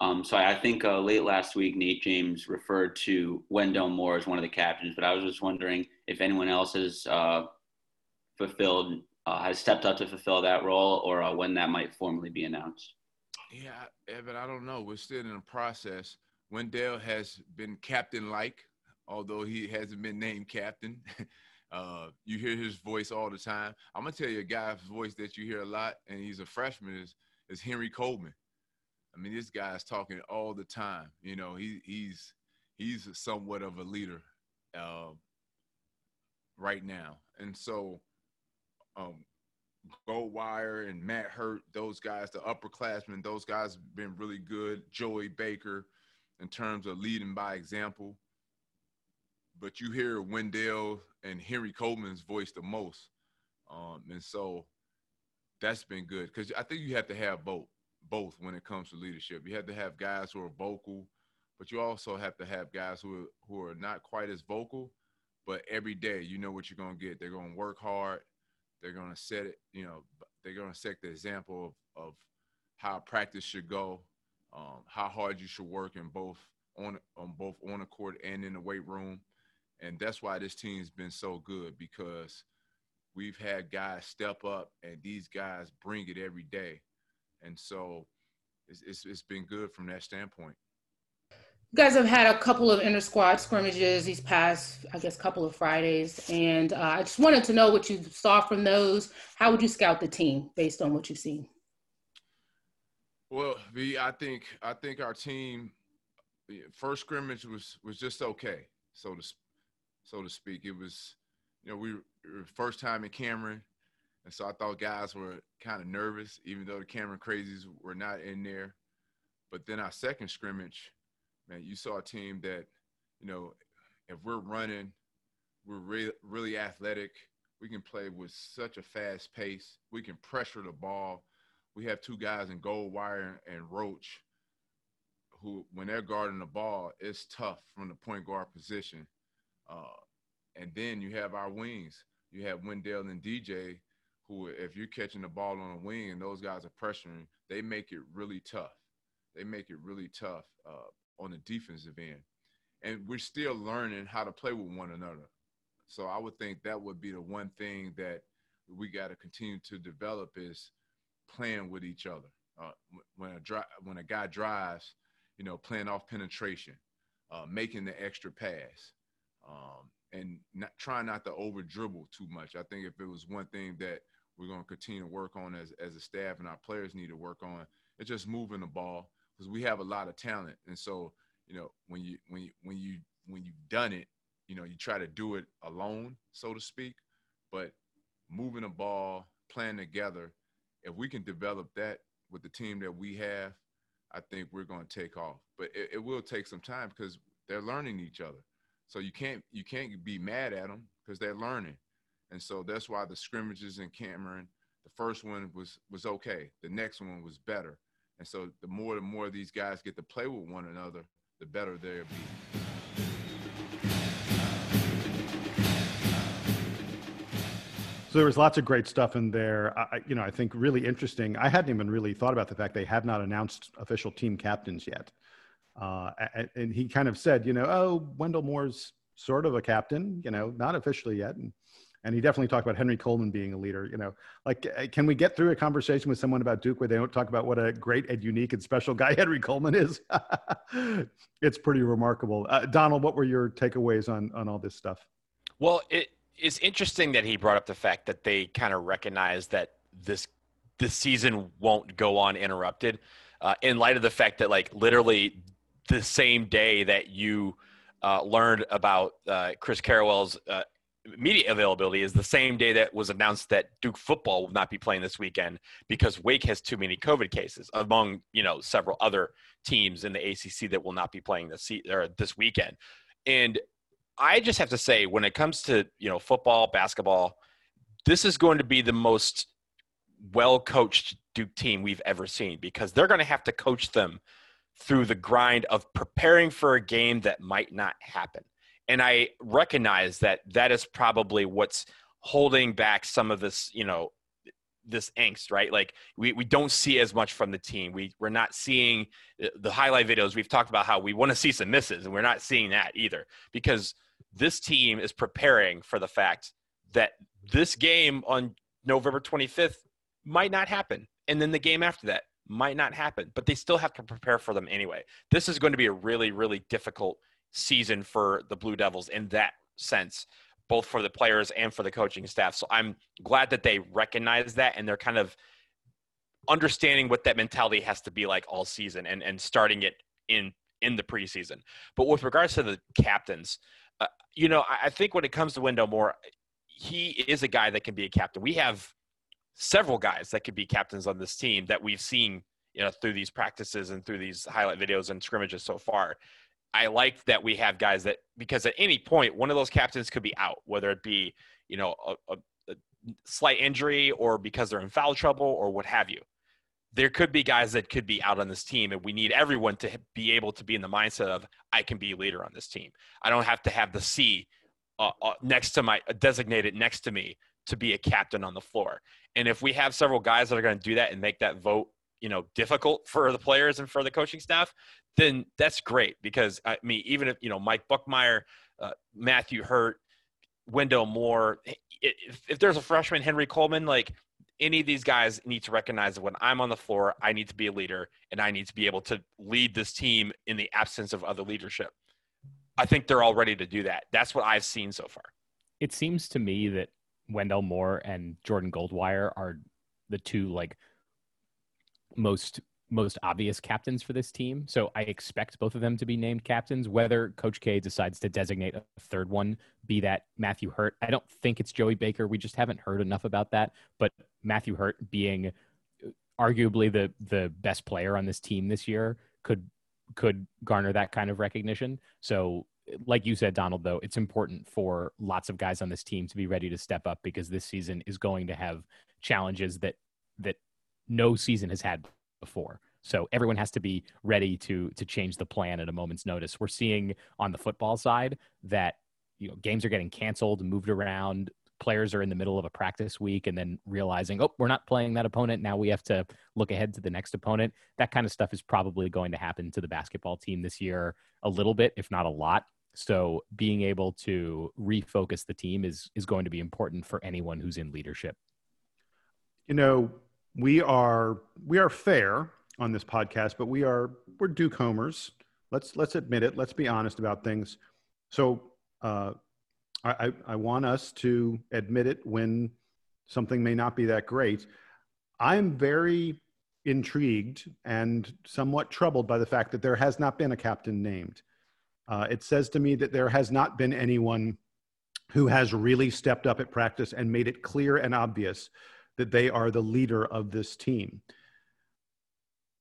S7: Um, so I think uh, late last week, Nate James referred to Wendell Moore as one of the captains, but I was just wondering if anyone else has uh, fulfilled, uh, has stepped up to fulfill that role, or uh, when that might formally be announced.
S6: Yeah, Evan, I don't know. We're still in the process. Wendell has been captain-like, although he hasn't been named captain. Uh, you hear his voice all the time. I'm gonna tell you a guy's voice that you hear a lot, and he's a freshman is is Henry Coleman. I mean, this guy's talking all the time. You know, he he's he's somewhat of a leader uh, right now, and so um, Goldwire and Matt Hurt, those guys, the upperclassmen, those guys have been really good. Joey Baker, in terms of leading by example but you hear Wendell and Henry Coleman's voice the most. Um, and so that's been good because I think you have to have both both when it comes to leadership. You have to have guys who are vocal, but you also have to have guys who are, who are not quite as vocal, but every day you know what you're to get. They're to work hard. They're to set it, you know, they're to set the example of, of how practice should go, um, how hard you should work in both on on both on the court and in the weight room And that's why this team's been so good because we've had guys step up and these guys bring it every day. And so it's, it's, it's been good from that standpoint.
S10: You guys have had a couple of inter squad scrimmages these past, I guess, couple of Fridays, and uh, I just wanted to know what you saw from those. How would you scout the team based on what you've seen?
S6: Well, V, I think I think our team first scrimmage was was just okay, so to so to speak. It was, you know, we were first time in Cameron, and so I thought guys were kind of nervous, even though the Cameron crazies were not in there. But then our second scrimmage, man, you saw a team that, you know, if we're running, we're really really athletic. We can play with such a fast pace. We can pressure the ball. We have two guys in Goldwire and Roach who, when they're guarding the ball, it's tough from the point guard position. Uh, and then you have our wings. You have Wendell and DJ, who, if you're catching the ball on a wing and those guys are pressuring, they make it really tough. They make it really tough uh, on the defensive end. And we're still learning how to play with one another. So I would think that would be the one thing that we got to continue to develop is playing with each other. Uh, when a dri- when a guy drives, you know, playing off penetration, uh, making the extra pass, um, and not trying not to over dribble too much. I think if it was one thing that we're going to continue to work on as as a staff and our players need to work on, it's just moving the ball because we have a lot of talent. And so, you know, when you when you when you when you've done it, you know, you try to do it alone, so to speak. But moving the ball, playing together, if we can develop that with the team that we have, I think we're going to take off. But it, it will take some time because they're learning each other. So you can't you can't be mad at them because they're learning. And so that's why the scrimmages in Cameron, the first one was was okay. The next one was better. And so the more and more these guys get to play with one another, the better they'll be.
S1: So there was lots of great stuff in there. I, you know, I think really interesting. I hadn't even really thought about the fact they had not announced official team captains yet. Uh, and, he kind of said, you know, oh, Wendell Moore's sort of a captain, you know, not officially yet. And, and he definitely talked about Henry Coleman being a leader. You know, like, uh, can we get through a conversation with someone about Duke where they don't talk about what a great and unique and special guy Henry Coleman is? it's pretty remarkable. Uh, Donald, what were your takeaways on on all this stuff?
S2: Well, it's interesting that he brought up the fact that they kind of recognize that this this season won't go on interrupted, uh, in light of the fact that like literally the same day that you uh, learned about uh, Chris Carrawell's uh, media availability is the same day that was announced that Duke football will not be playing this weekend because Wake has too many COVID cases, among you know several other teams in the ACC that will not be playing this or this weekend. And I just have to say, when it comes to you know football, basketball, this is going to be the most well coached Duke team we've ever seen because they're going to have to coach them through the grind of preparing for a game that might not happen. And I recognize that that is probably what's holding back some of this, you know, this angst, right? Like we, we don't see as much from the team. We we're not seeing uh, the highlight videos. We've talked about how we want to see some misses, and we're not seeing that either because this team is preparing for the fact that this game on November 25th might not happen. And then the game after that might not happen, but they still have to prepare for them anyway. This is going to be a really, really difficult season for the Blue Devils in that sense, both for the players and for the coaching staff. So I'm glad that they recognize that and they're kind of understanding what that mentality has to be like all season and, and starting it in in the preseason. But with regards to the captains, uh, you know, I, I think when it comes to Wendell Moore, he is a guy that can be a captain. We have several guys that could be captains on this team that we've seen, you know, through these practices and through these highlight videos and scrimmages so far. I like that we have guys that because at any point one of those captains could be out, whether it be you know a, a, a slight injury or because they're in foul trouble or what have you. There could be guys that could be out on this team, and we need everyone to be able to be in the mindset of I can be a leader on this team. I don't have to have the C uh, uh, next to my uh, designated next to me to be a captain on the floor. And if we have several guys that are going to do that and make that vote, you know, difficult for the players and for the coaching staff, then that's great because I mean, even if you know Mike Buckmeyer, uh, Matthew Hurt, Wendell Moore. If, if there's a freshman, Henry Coleman, like any of these guys need to recognize that when I'm on the floor, I need to be a leader and I need to be able to lead this team in the absence of other leadership. I think they're all ready to do that. That's what I've seen so far.
S3: It seems to me that Wendell Moore and Jordan Goldwire are the two like most most obvious captains for this team. So I expect both of them to be named captains. Whether Coach K decides to designate a third one, be that Matthew Hurt, I don't think it's Joey Baker. We just haven't heard enough about that. But Matthew Hurt being arguably the the best player on this team this year could could garner that kind of recognition. So like you said, Donald, though, it's important for lots of guys on this team to be ready to step up because this season is going to have challenges that that no season has had before. So everyone has to be ready to to change the plan at a moment's notice. We're seeing on the football side that you know games are getting canceled, moved around. Players are in the middle of a practice week and then realizing, oh, we're not playing that opponent. Now we have to look ahead to the next opponent. That kind of stuff is probably going to happen to the basketball team this year a little bit, if not a lot. So being able to refocus the team is is going to be important for anyone who's in leadership.
S1: You know, we are we are fair on this podcast, but we are we're Duke homers. Let's let's admit it. Let's be honest about things. So uh, I, I want us to admit it when something may not be that great. I'm very intrigued and somewhat troubled by the fact that there has not been a captain named. Uh, it says to me that there has not been anyone who has really stepped up at practice and made it clear and obvious that they are the leader of this team.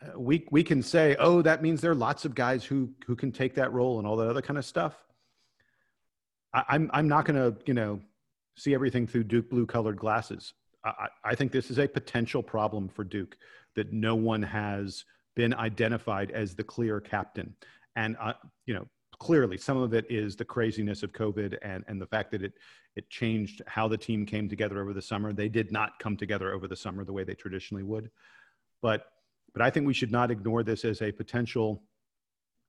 S1: Uh, we, we can say, oh, that means there are lots of guys who, who can take that role and all that other kind of stuff. I, I'm, I'm not going to, you know, see everything through Duke blue colored glasses. I, I think this is a potential problem for Duke that no one has been identified as the clear captain. And, uh, you know, clearly some of it is the craziness of COVID and, and the fact that it, it changed how the team came together over the summer. They did not come together over the summer the way they traditionally would. But, but I think we should not ignore this as a potential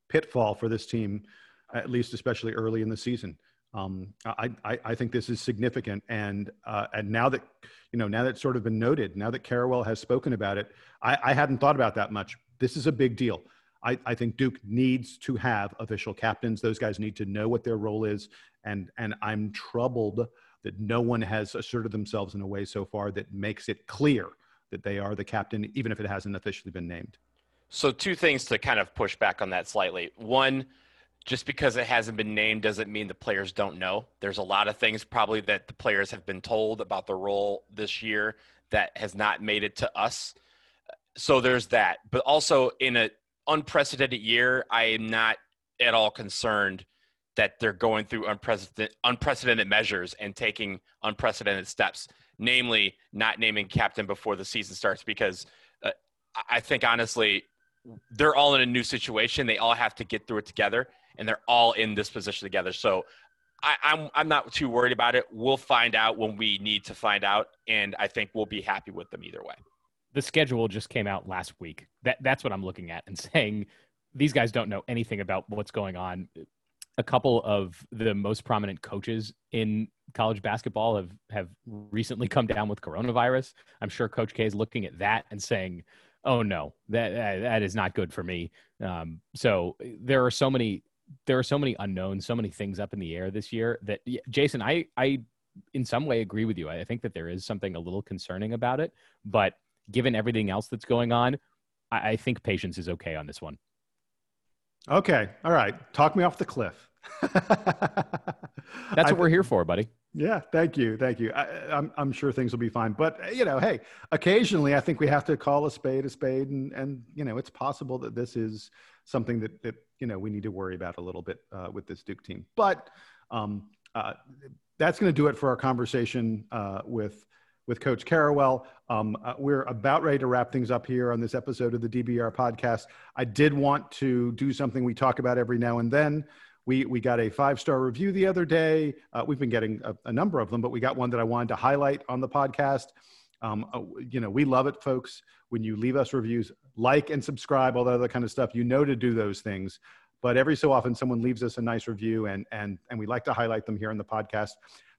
S1: pitfall for this team, at least especially early in the season. Um, I, I, I, think this is significant. And, uh, and now that, you know, now that sort of been noted, now that Carrawell has spoken about it, I, I hadn't thought about that much. This is a big deal. I, I think Duke needs to have official captains. Those guys need to know what their role is. And, and I'm troubled that no one has asserted themselves in a way so far that makes it clear that they are the captain, even if it hasn't officially been named.
S2: So, two things to kind of push back on that slightly. One, just because it hasn't been named doesn't mean the players don't know. There's a lot of things probably that the players have been told about the role this year that has not made it to us. So there's that. But also in a unprecedented year, I am not at all concerned that they're going through unprecedented, unprecedented measures and taking unprecedented steps, namely not naming captain before the season starts, because uh, I think honestly, they're all in a new situation. They all have to get through it together, and they're all in this position together. So I, I'm I'm not too worried about it. We'll find out when we need to find out, and I think we'll be happy with them either way
S3: the schedule just came out last week. That that's what I'm looking at and saying these guys don't know anything about what's going on. A couple of the most prominent coaches in college basketball have have recently come down with coronavirus. I'm sure Coach K is looking at that and saying, "Oh no, that that is not good for me." Um, so there are so many there are so many unknowns, so many things up in the air this year that Jason, I I in some way agree with you. I think that there is something a little concerning about it, but given everything else that's going on, I, I think patience is okay on this one.
S1: Okay. All right. Talk me off the cliff.
S3: That's what we're here for, buddy.
S1: Yeah, thank you, thank you. I, am I'm, I'm sure things will be fine, but you know, hey, occasionally I think we have to call a spade a spade, and and you know, it's possible that this is something that that you know we need to worry about a little bit uh, with this Duke team. But um, uh, that's going to do it for our conversation uh, with with Coach Carrawell. Um, uh, we're about ready to wrap things up here on this episode of the DBR podcast. I did want to do something we talk about every now and then. We, we got a five star review the other day. Uh, we've been getting a, a, number of them, but we got one that I wanted to highlight on the podcast. Um, uh, you know, we love it, folks. When you leave us reviews, like and subscribe, all that other kind of stuff, you know to do those things. but every so often someone leaves us a nice review, and and and we like to highlight them here in the podcast.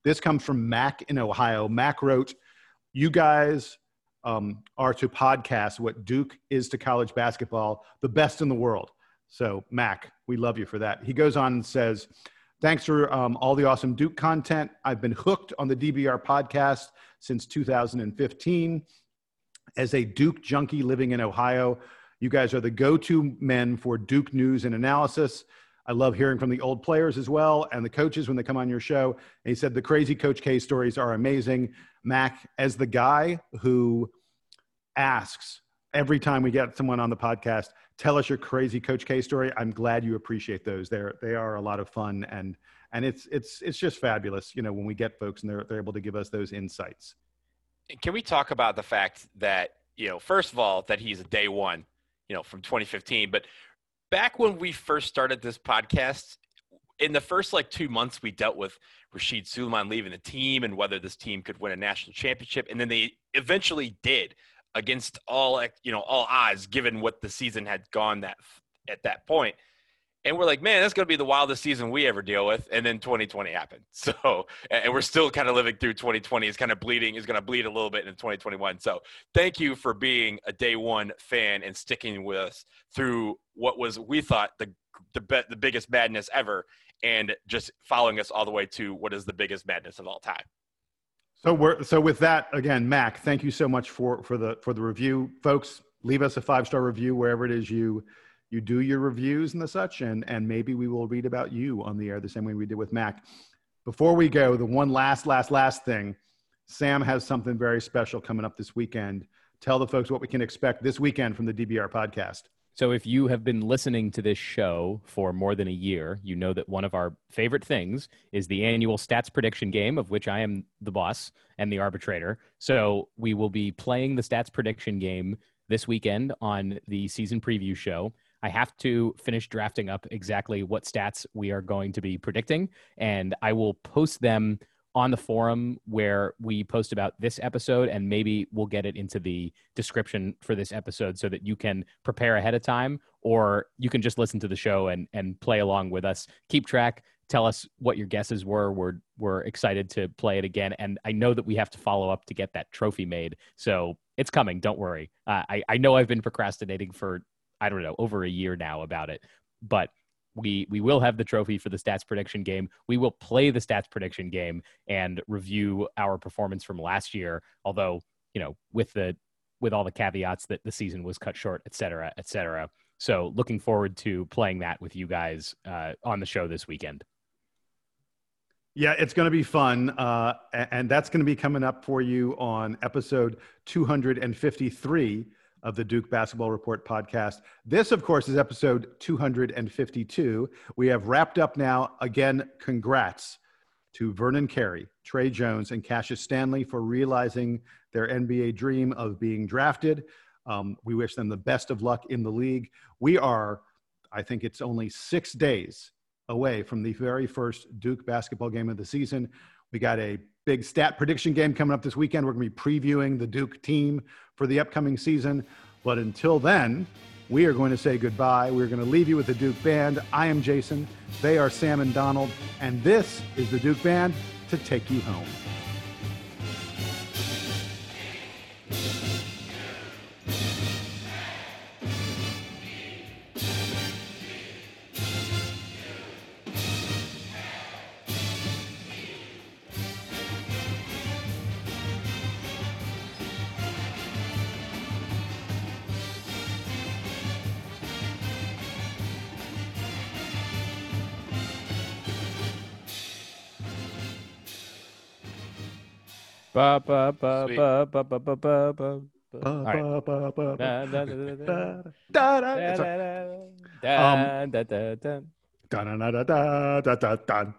S1: This comes from Mac in Ohio. Mac wrote, "You guys." Um, are to podcast what Duke is to college basketball, the best in the world. So, Mac, we love you for that. He goes on and says, Thanks for um, all the awesome Duke content. I've been hooked on the DBR podcast since 2015. As a Duke junkie living in Ohio, you guys are the go to men for Duke news and analysis. I love hearing from the old players as well and the coaches when they come on your show. And he said the crazy Coach K stories are amazing. Mac, as the guy who asks every time we get someone on the podcast, tell us your crazy Coach K story. I'm glad you appreciate those. They're they are a lot of fun and and it's it's it's just fabulous, you know, when we get folks and they're they're able to give us those insights.
S2: Can we talk about the fact that you know, first of all, that he's a day one, you know, from 2015, but back when we first started this podcast, in the first like two months, we dealt with Rasheed Sulaimon leaving the team and whether this team could win a national championship, and then they eventually did against all you know all odds, given what the season had gone that at that point. And we're like, man, that's going to be the wildest season we ever deal with. And then 2020 happened. So, and we're still kind of living through 2020. It's kind of bleeding, is going to bleed a little bit in 2021. So, thank you for being a day one fan and sticking with us through what was, we thought, the, the, be- the biggest madness ever and just following us all the way to what is the biggest madness of all time.
S1: So we're so with that again, Mac. Thank you so much for for the for the review, folks. Leave us a five star review wherever it is you you do your reviews and the such, and and maybe we will read about you on the air the same way we did with Mac. Before we go, the one last last last thing, Sam has something very special coming up this weekend. Tell the folks what we can expect this weekend from the DBR podcast.
S3: So, if you have been listening to this show for more than a year, you know that one of our favorite things is the annual stats prediction game, of which I am the boss and the arbitrator. So, we will be playing the stats prediction game this weekend on the season preview show. I have to finish drafting up exactly what stats we are going to be predicting, and I will post them on the forum where we post about this episode and maybe we'll get it into the description for this episode so that you can prepare ahead of time or you can just listen to the show and and play along with us. Keep track. Tell us what your guesses were. We're we're excited to play it again and i know that we have to follow up to get that trophy made so it's coming. Don't worry. Uh, i i know i've been procrastinating for i don't know over a year now about it but we we will have the trophy for the stats prediction game. We will play the stats prediction game and review our performance from last year. Although you know, with the with all the caveats that the season was cut short, et cetera, et cetera. So looking forward to playing that with you guys uh, on the show this weekend.
S1: Yeah, it's going to be fun. Uh, and that's going to be coming up for you on episode 253 of the Duke Basketball Report podcast. This, of course, is episode 252. We have wrapped up now. Again, congrats to Vernon Carey, Tre Jones, and Cassius Stanley for realizing their NBA dream of being drafted. Um, we wish them the best of luck in the league. We are, I think it's only six days away from the very first Duke basketball game of the season. We got a big stat prediction game coming up this weekend. We're going to be previewing the Duke team for the upcoming season. But until then, we are going to say goodbye. We're going to leave you with the Duke Band. I am Jason. They are Sam and Donald. And this is the Duke Band to take you home.
S3: Ba, ba, ba, Sweet. ba, ba, ba, ba, ba, ba. All right.
S1: Um, da, da, da,
S11: da, da.
S1: Da, da, da, da, da, da, da.